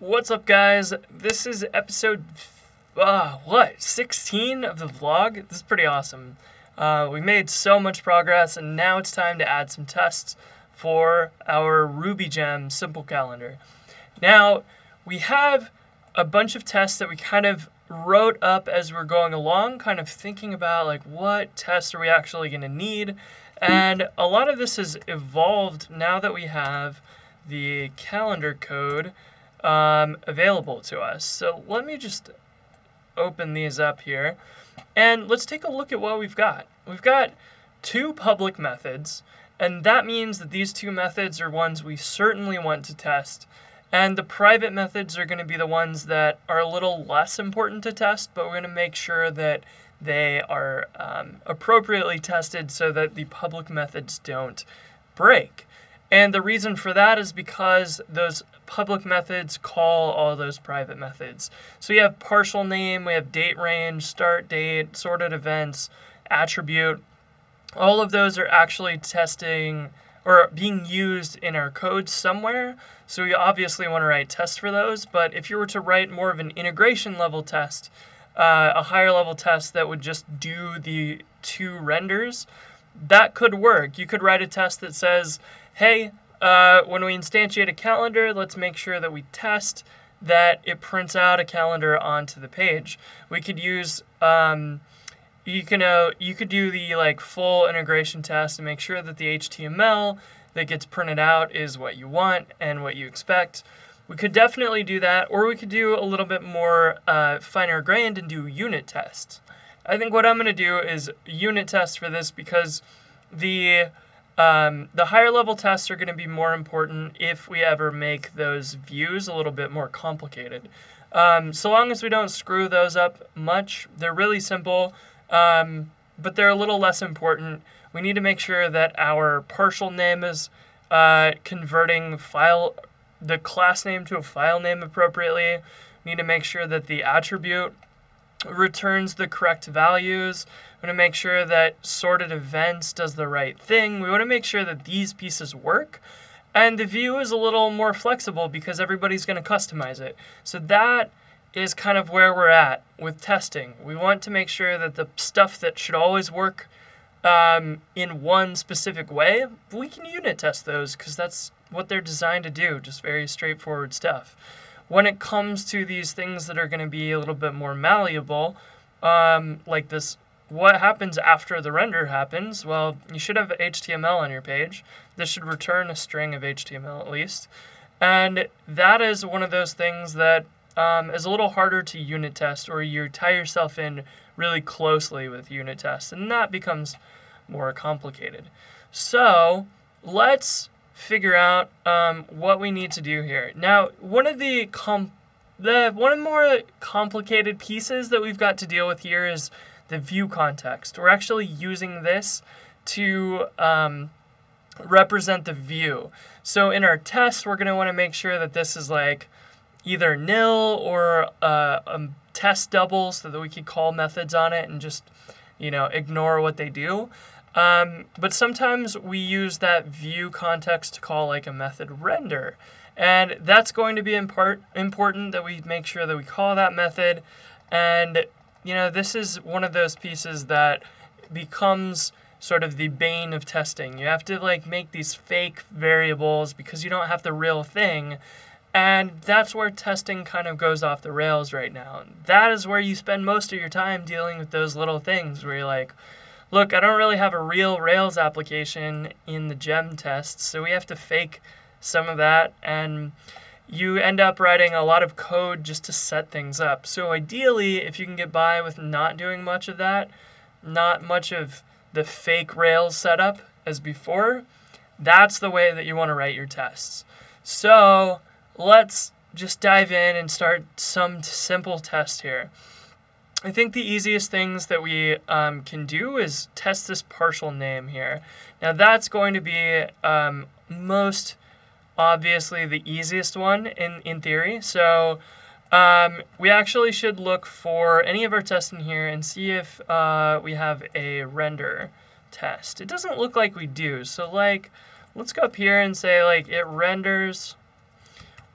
What's up, guys? This is episode, uh, what, 16 of the vlog? This is pretty awesome. Uh, we made so much progress, and now it's time to add some tests for our Ruby Gem simple calendar. Now, we have a bunch of tests that we kind of wrote up as we're going along, kind of thinking about like what tests are we actually going to need. And a lot of this has evolved now that we have the calendar code um, available to us. So let me just open these up here and let's take a look at what we've got. We've got two public methods, and that means that these two methods are ones we certainly want to test. And the private methods are going to be the ones that are a little less important to test, but we're going to make sure that they are um, appropriately tested so that the public methods don't break. And the reason for that is because those public methods call all those private methods. So we have partial name, we have date range, start date, sorted events, attribute. All of those are actually testing or being used in our code somewhere. So we obviously want to write tests for those. But if you were to write more of an integration level test, uh, a higher level test that would just do the two renders, that could work. You could write a test that says, hey, uh, when we instantiate a calendar, let's make sure that we test that it prints out a calendar onto the page. We could use um, you can uh, you could do the like full integration test and make sure that the HTML that gets printed out is what you want and what you expect. We could definitely do that, or we could do a little bit more uh, finer grained and do unit tests. I think what I'm going to do is unit test for this because the um, the higher level tests are going to be more important if we ever make those views a little bit more complicated. Um, so long as we don't screw those up much, they're really simple, um, but they're a little less important. We need to make sure that our partial name is uh, converting file the class name to a file name appropriately. We need to make sure that the attribute returns the correct values. We want to make sure that sorted events does the right thing. We want to make sure that these pieces work. And the view is a little more flexible because everybody's going to customize it. So that is kind of where we're at with testing. We want to make sure that the stuff that should always work um, in one specific way, we can unit test those because that's what they're designed to do, just very straightforward stuff when it comes to these things that are going to be a little bit more malleable, um, like this, what happens after the render happens? Well, you should have HTML on your page. This should return a string of HTML at least. And that is one of those things that um, is a little harder to unit test, or you tie yourself in really closely with unit tests, and that becomes more complicated. So let's figure out um, what we need to do here. Now, one of the com- the one of the more complicated pieces that we've got to deal with here is the view context. We're actually using this to um, represent the view. So in our test, we're going to want to make sure that this is like either nil or uh, a test double so that we can call methods on it and just you know ignore what they do. Um, but sometimes we use that view context to call like a method render. And that's going to be in part important that we make sure that we call that method. And, you know, this is one of those pieces that becomes sort of the bane of testing. You have to like make these fake variables because you don't have the real thing. And that's where testing kind of goes off the rails right now. That is where you spend most of your time dealing with those little things where you're like, look, I don't really have a real Rails application in the gem test, so we have to fake some of that and you end up writing a lot of code just to set things up. So ideally, if you can get by with not doing much of that, not much of the fake Rails setup as before, that's the way that you want to write your tests. So let's just dive in and start some simple tests here. I think the easiest things that we um, can do is test this partial name here. Now that's going to be um, most obviously the easiest one in, in theory. So um, we actually should look for any of our tests in here and see if uh, we have a render test. It doesn't look like we do. So like, let's go up here and say like it renders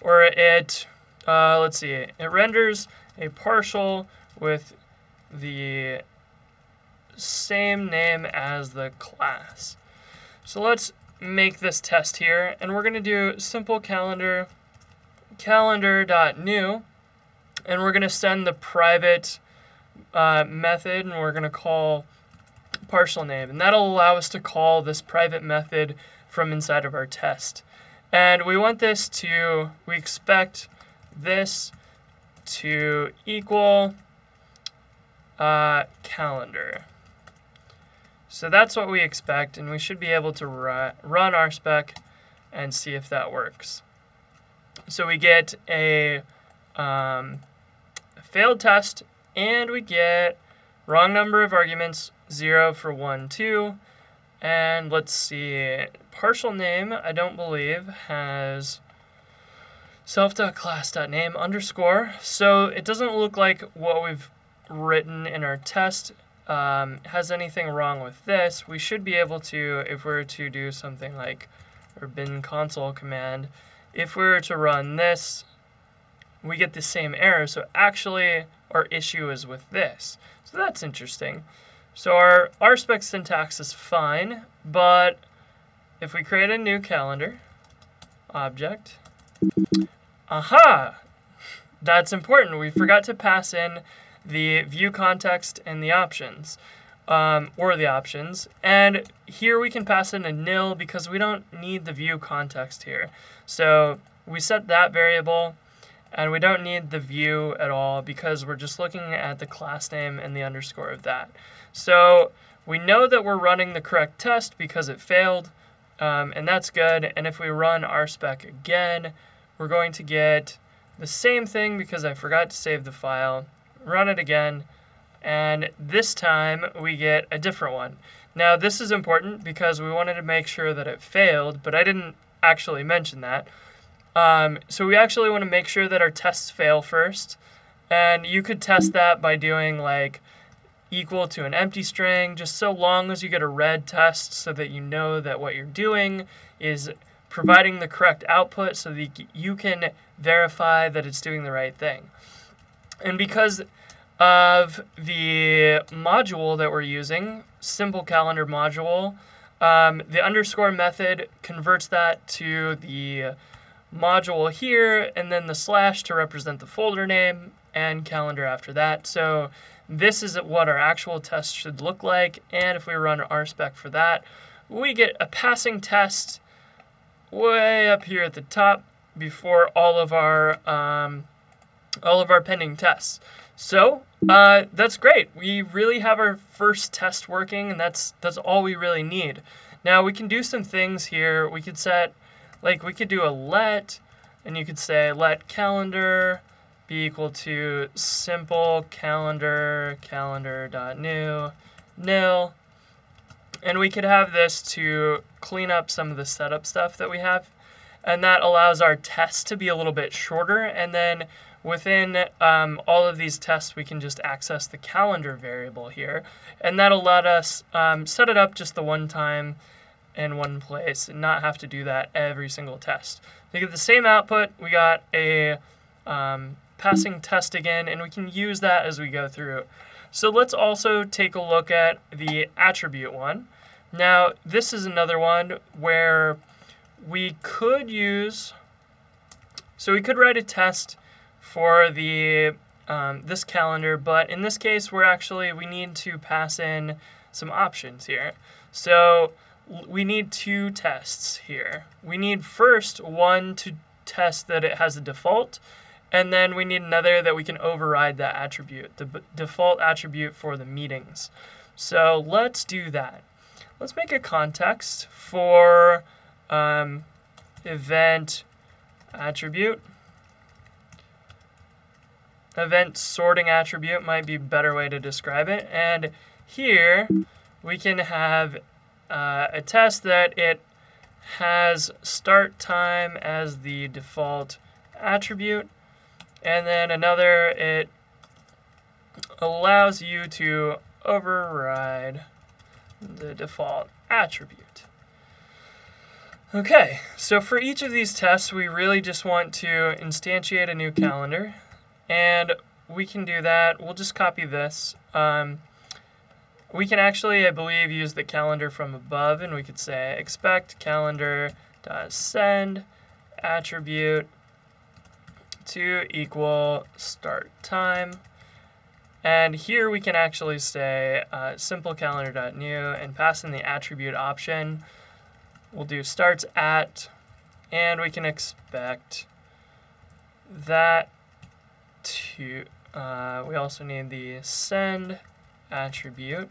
or it Uh, let's see. It renders a partial with the same name as the class. So let's make this test here, and we're going to do simple calendar calendar.new, and we're going to send the private uh, method, and we're going to call partial name, and that'll allow us to call this private method from inside of our test. And we want this to, we expect this to equal uh, calendar. So that's what we expect, and we should be able to ru- run our spec and see if that works. So we get a, um, failed test, and we get wrong number of arguments, 0 for 1, 2. And let's see, partial name, I don't believe, has self.class.name underscore. So it doesn't look like what we've written in our test um, has anything wrong with this. We should be able to, if we were to do something like our bin console command, if we were to run this, we get the same error. So actually, our issue is with this. So that's interesting. So our RSpec syntax is fine, but if we create a new calendar object, aha, that's important. We forgot to pass in the view context and the options, um, or the options. And here we can pass in a nil because we don't need the view context here. So we set that variable and we don't need the view at all because we're just looking at the class name and the underscore of that. So we know that we're running the correct test because it failed, um, and that's good. And if we run RSpec again, we're going to get the same thing because I forgot to save the file. Run it again, and this time we get a different one. Now this is important because we wanted to make sure that it failed, but I didn't actually mention that. Um, so we actually want to make sure that our tests fail first. And you could test that by doing like equal to an empty string, just so long as you get a red test so that you know that what you're doing is providing the correct output so that you can verify that it's doing the right thing. And because of the module that we're using, simple calendar module, um, the underscore method converts that to the module here, and then the slash to represent the folder name, and calendar after that. So this is what our actual test should look like, and if we run RSpec for that, we get a passing test way up here at the top before all of our um, all of our pending tests. So uh, that's great. We really have our first test working, and that's that's all we really need. Now we can do some things here. We could set like we could do a let, and you could say let calendar be equal to simple calendar calendar dot new nil. And we could have this to clean up some of the setup stuff that we have. And that allows our test to be a little bit shorter. And then within um, all of these tests, we can just access the calendar variable here. And that'll let us um, set it up just the one time in one place and not have to do that every single test. We get the same output. We got a um, passing test again, and we can use that as we go through. So let's also take a look at the attribute one. Now, this is another one where we could use, so we could write a test for the um, this calendar, but in this case, we're actually, we need to pass in some options here. So we need two tests here. We need first one to test that it has a default, and then we need another that we can override that attribute, the b- default attribute for the meetings. So let's do that. Let's make a context for um, event attribute. Event sorting attribute might be a better way to describe it. And here we can have uh, a test that it has start time as the default attribute and then another, it allows you to override the default attribute. Okay, so for each of these tests, we really just want to instantiate a new calendar. And we can do that. We'll just copy this. Um, we can actually, I believe, use the calendar from above, and we could say expect calendar send attribute to equal start time. And here we can actually say uh, simple calendar.new and pass in the attribute option. We'll do starts at, and we can expect that to, uh, we also need the send attribute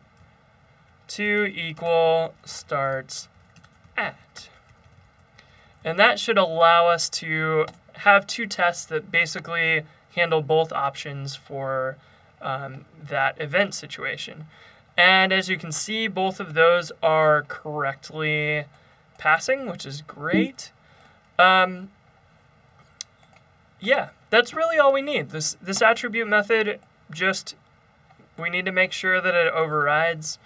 to equal starts at. And that should allow us to have two tests that basically handle both options for um, that event situation. And as you can see, both of those are correctly passing, which is great. Um, yeah, that's really all we need. This this attribute method just we need to make sure that it overrides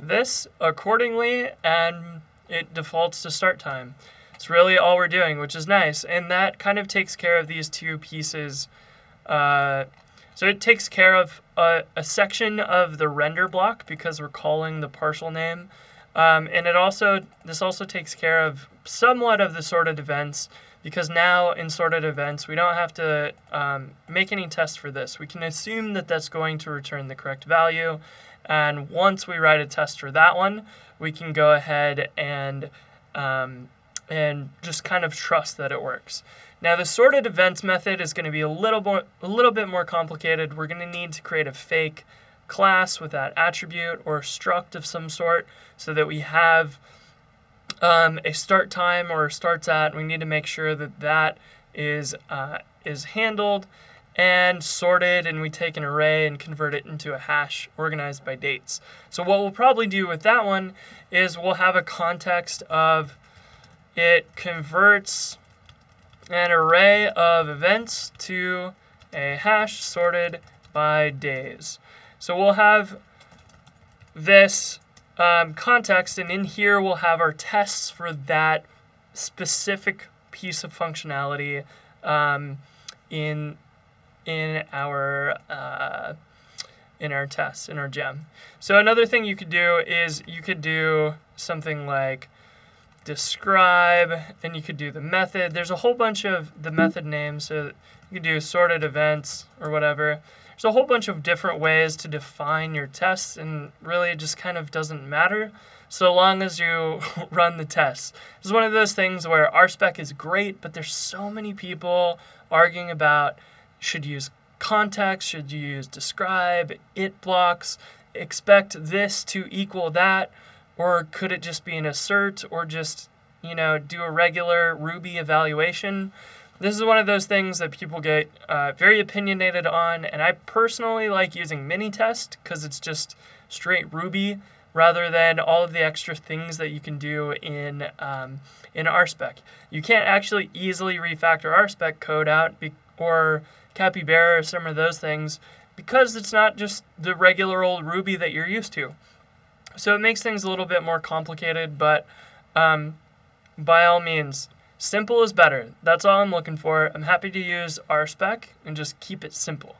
this accordingly and it defaults to start time. It's really all we're doing, which is nice. And that kind of takes care of these two pieces. Uh, so it takes care of a, a, section of the render block because we're calling the partial name. Um, and it also this also takes care of somewhat of the sorted events because now in sorted events we don't have to um, make any tests for this. We can assume that that's going to return the correct value. And once we write a test for that one, we can go ahead and um, and just kind of trust that it works. Now the sorted events method is going to be a little more, a little bit more complicated. We're going to need to create a fake class with that attribute or struct of some sort so that we have um, a start time or starts at. We need to make sure that that is uh, is handled and sorted and we take an array and convert it into a hash organized by dates. So what we'll probably do with that one is we'll have a context of it converts an array of events to a hash sorted by days. So we'll have this um, context, and in here we'll have our tests for that specific piece of functionality um, in in our uh, in our tests in our gem. So another thing you could do is you could do something like describe, and you could do the method. There's a whole bunch of the method names, so you could do sorted events or whatever. There's a whole bunch of different ways to define your tests, and really it just kind of doesn't matter so long as you run the tests. This is one of those things where RSpec is great, but there's so many people arguing about should you use context, should you use describe, it blocks, expect this to equal that. Or could it just be an assert or just, you know, do a regular Ruby evaluation? This is one of those things that people get uh, very opinionated on, and I personally like using Minitest because it's just straight Ruby rather than all of the extra things that you can do in um, in RSpec. You can't actually easily refactor RSpec code out be- or Capybara or some of those things because it's not just the regular old Ruby that you're used to. So it makes things a little bit more complicated, but um, by all means, simple is better. That's all I'm looking for. I'm happy to use RSpec and just keep it simple.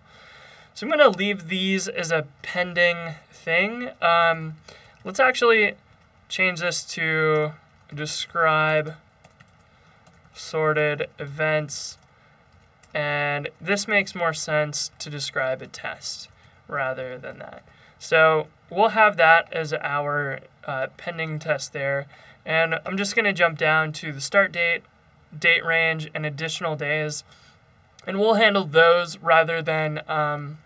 So I'm going to leave these as a pending thing. Um, let's actually change this to describe sorted events. And this makes more sense to describe a test rather than that. So we'll have that as our uh, pending test there. And I'm just going to jump down to the start date, date range, and additional days. And we'll handle those rather than um,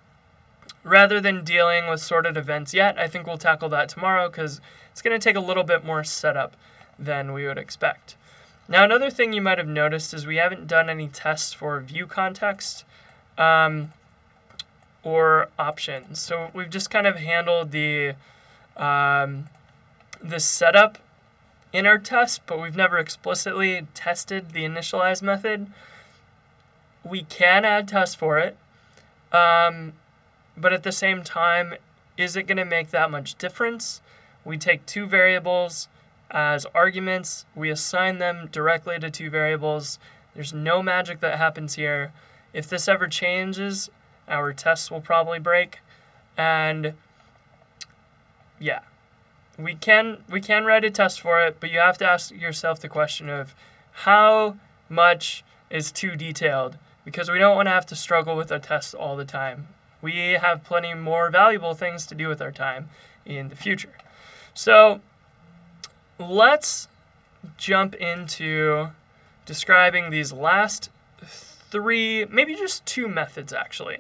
rather than dealing with sorted events yet. I think we'll tackle that tomorrow because it's going to take a little bit more setup than we would expect. Now, another thing you might have noticed is we haven't done any tests for view context. Um, or options. So we've just kind of handled the um, the setup in our test, but we've never explicitly tested the initialize method. We can add tests for it, um, but at the same time, is it going to make that much difference? We take two variables as arguments. We assign them directly to two variables. There's no magic that happens here. If this ever changes, our tests will probably break. And yeah, we can we can write a test for it, but you have to ask yourself the question of how much is too detailed because we don't want to have to struggle with a test all the time. We have plenty more valuable things to do with our time in the future. So let's jump into describing these last three, maybe just two methods actually.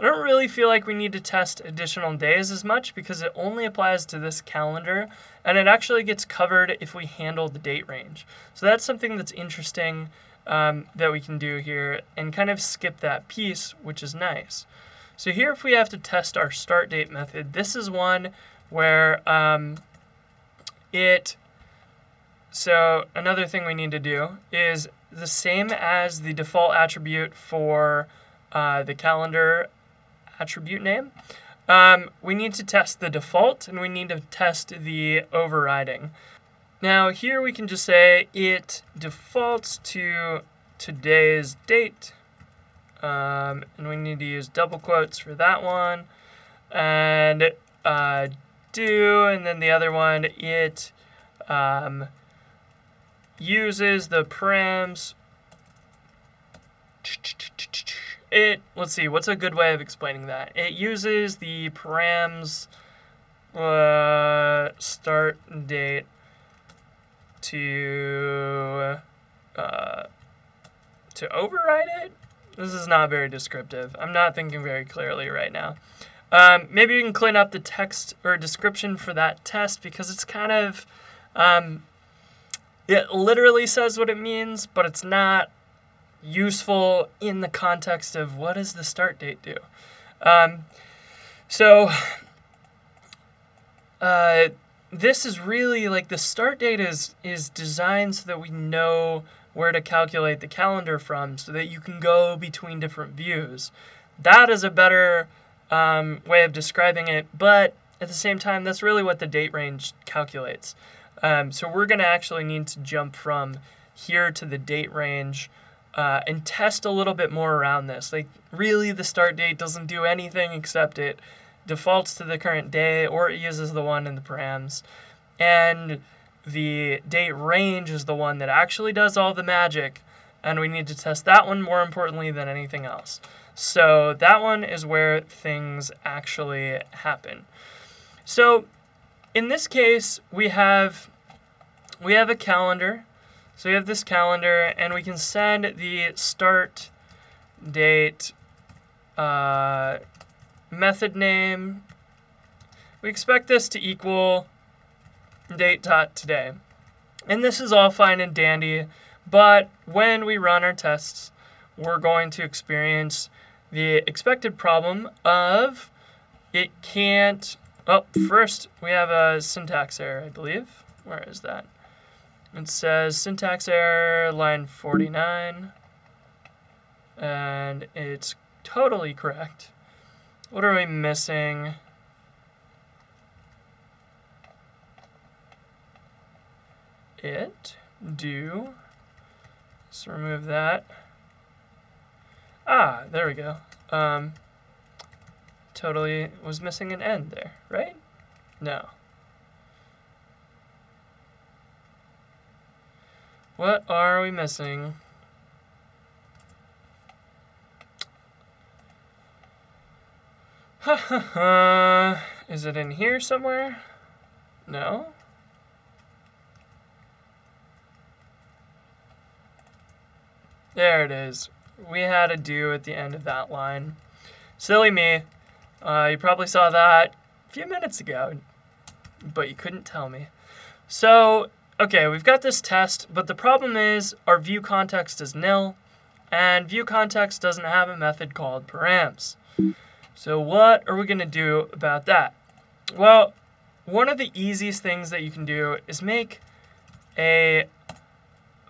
I don't really feel like we need to test additional days as much because it only applies to this calendar and it actually gets covered if we handle the date range. So that's something that's interesting um, that we can do here and kind of skip that piece, which is nice. So here if we have to test our start date method, this is one where um, it, so another thing we need to do is the same as the default attribute for uh, the calendar attribute name. Um, we need to test the default and we need to test the overriding. Now here we can just say it defaults to today's date. Um, and we need to use double quotes for that one. And uh, do, and then the other one, it um, uses the params it let's see what's a good way of explaining that? It uses the params uh, start date to uh, to override it? This is not very descriptive. I'm not thinking very clearly right now. Um, maybe you can clean up the text or description for that test because it's kind of um, it literally says what it means but it's not useful in the context of what does the start date do. Um, so uh, this is really like the start date is is designed so that we know where to calculate the calendar from, so that you can go between different views. That is a better um, way of describing it, but at the same time, that's really what the date range calculates. Um, so we're going to actually need to jump from here to the date range uh, and test a little bit more around this. Like, really, the start date doesn't do anything except it defaults to the current day or it uses the one in the params. And the date range is the one that actually does all the magic, and we need to test that one more importantly than anything else. So, that one is where things actually happen. So, in this case, we have we have a calendar so we have this calendar, and we can send the start date uh, method name. We expect this to equal date dot today. And this is all fine and dandy, but when we run our tests, we're going to experience the expected problem of it can't. Oh, first we have a syntax error, I believe. Where is that? It says syntax error, line 49. And it's totally correct. What are we missing? It, do. Let's remove that. Ah, there we go. Um, totally was missing an end there, right? No. What are we missing? Is it in here somewhere? No? There it is. We had a do at the end of that line. Silly me. Uh, you probably saw that a few minutes ago, but you couldn't tell me. So okay, we've got this test, but the problem is our view context is nil, and view context doesn't have a method called params. So what are we going to do about that? Well, one of the easiest things that you can do is make a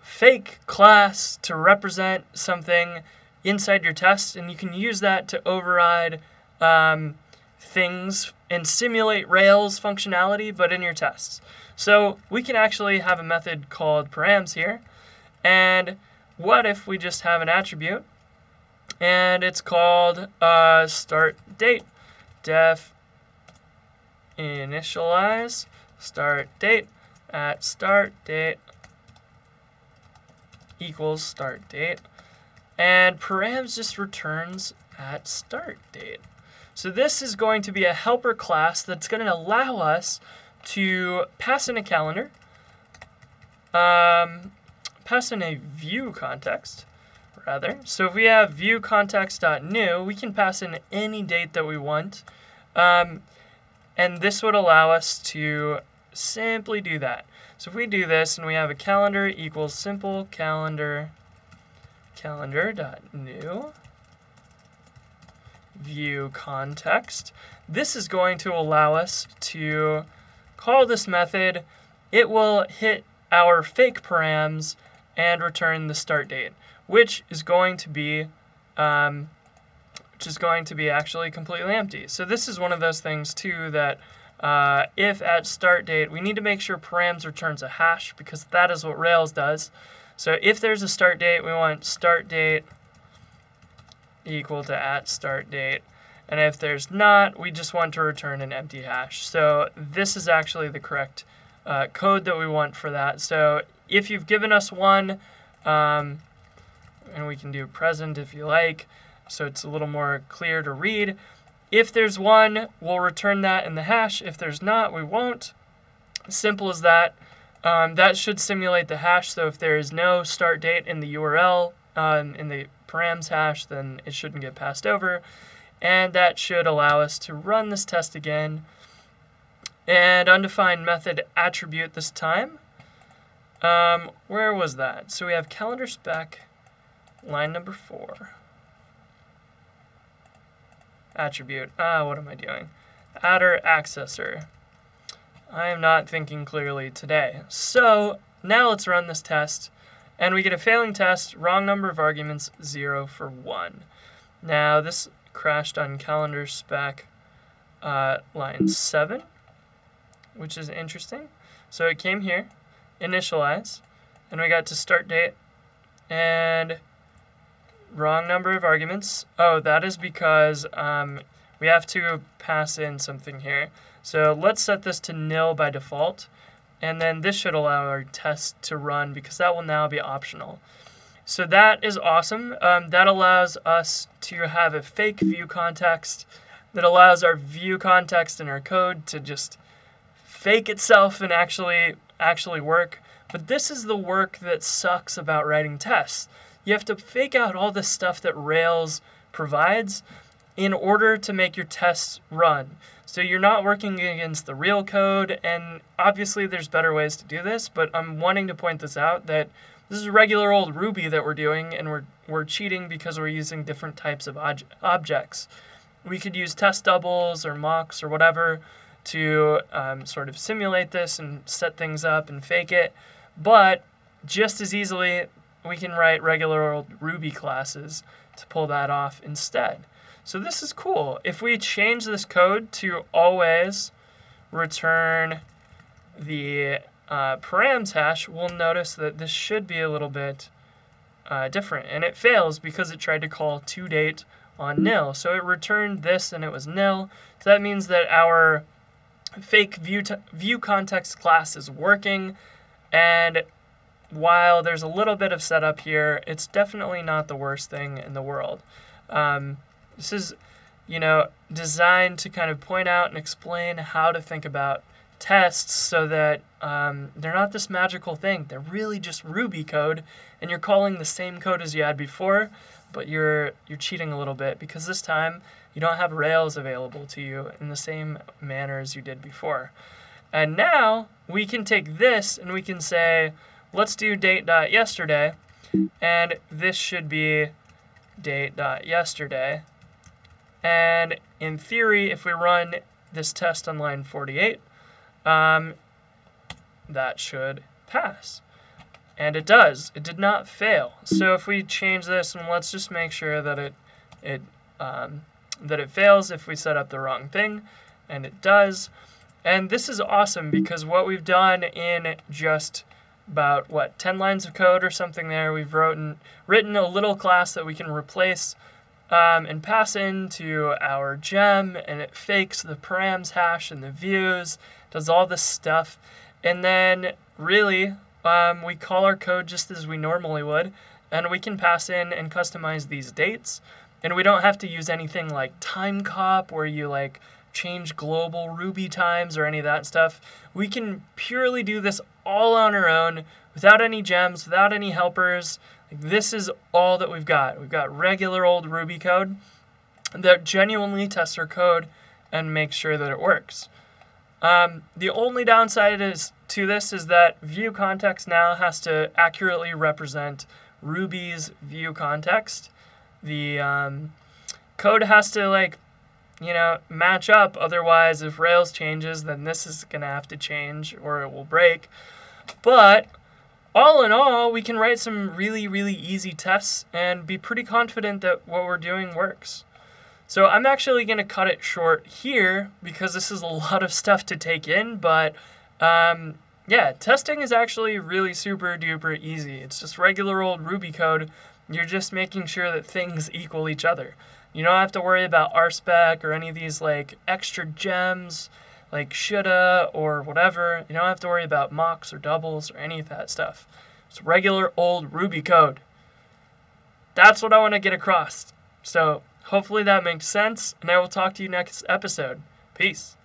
fake class to represent something inside your test, and you can use that to override um, things and simulate Rails functionality, but in your tests. So we can actually have a method called params here. And what if we just have an attribute and it's called uh, start date def initialize start date at start date equals start date and params just returns at start date. So this is going to be a helper class that's going to allow us to pass in a calendar, um, pass in a view context, rather. So if we have view context.new, we can pass in any date that we want. Um, and this would allow us to simply do that. So if we do this and we have a calendar equals simple calendar calendar.new view context. This is going to allow us to call this method. It will hit our fake params and return the start date, which is going to be um, which is going to be actually completely empty. So this is one of those things too that uh, if at start date, we need to make sure params returns a hash because that is what Rails does. So if there's a start date, we want start date equal to at start date. And if there's not, we just want to return an empty hash. So this is actually the correct uh, code that we want for that. So if you've given us one, um, and we can do present if you like, so it's a little more clear to read. If there's one, we'll return that in the hash. If there's not, we won't. Simple as that. Um, that should simulate the hash. So if there is no start date in the URL um, in the params hash, then it shouldn't get passed over. And that should allow us to run this test again. And undefined method attribute this time. Um, where was that? So we have calendar spec, line number four attribute. Ah, what am I doing? Adder accessor. I am not thinking clearly today. So now let's run this test. And we get a failing test, wrong number of arguments, 0 for 1. Now this crashed on calendar spec uh, line 7, which is interesting. So it came here, initialize, and we got to start date, and Wrong number of arguments. Oh, that is because um, we have to pass in something here. So let's set this to nil by default. And then this should allow our test to run because that will now be optional. So that is awesome. Um, that allows us to have a fake view context that allows our view context in our code to just fake itself and actually actually work. But this is the work that sucks about writing tests you have to fake out all the stuff that Rails provides in order to make your tests run. So you're not working against the real code, and obviously there's better ways to do this, but I'm wanting to point this out that this is regular old Ruby that we're doing, and we're, we're cheating because we're using different types of ob- objects. We could use test doubles or mocks or whatever to um, sort of simulate this and set things up and fake it, but just as easily, we can write regular old Ruby classes to pull that off instead. So this is cool. If we change this code to always return the uh, params hash, we'll notice that this should be a little bit uh, different. And it fails because it tried to call to date on nil. So it returned this and it was nil. So that means that our fake view, view context class is working and while there's a little bit of setup here, it's definitely not the worst thing in the world. Um, this is, you know, designed to kind of point out and explain how to think about tests so that um, they're not this magical thing. They're really just Ruby code, and you're calling the same code as you had before, but you're you're cheating a little bit because this time you don't have Rails available to you in the same manner as you did before. And now we can take this and we can say, let's do date dot yesterday, and this should be date dot yesterday. And in theory, if we run this test on line 48, um, that should pass. And it does. It did not fail. So if we change this, and let's just make sure that it it um, that it fails if we set up the wrong thing, and it does. And this is awesome because what we've done in just about what 10 lines of code or something there, we've written written a little class that we can replace um, and pass into our gem, and it fakes the params hash and the views, does all this stuff, and then really um, we call our code just as we normally would, and we can pass in and customize these dates, and we don't have to use anything like timecop where you like change global Ruby times or any of that stuff. We can purely do this all on our own without any gems, without any helpers. This is all that we've got. We've got regular old Ruby code that genuinely tests our code and makes sure that it works. Um, the only downside is to this is that view context now has to accurately represent Ruby's view context. The um, code has to like you know, match up. Otherwise, if Rails changes, then this is going to have to change or it will break. But all in all, we can write some really, really easy tests and be pretty confident that what we're doing works. So I'm actually going to cut it short here because this is a lot of stuff to take in, but um, yeah, testing is actually really super duper easy. It's just regular old Ruby code. You're just making sure that things equal each other. You don't have to worry about RSpec or any of these like extra gems like shoulda or whatever. You don't have to worry about mocks or doubles or any of that stuff. It's regular old Ruby code. That's what I want to get across. So hopefully that makes sense, and I will talk to you next episode. Peace.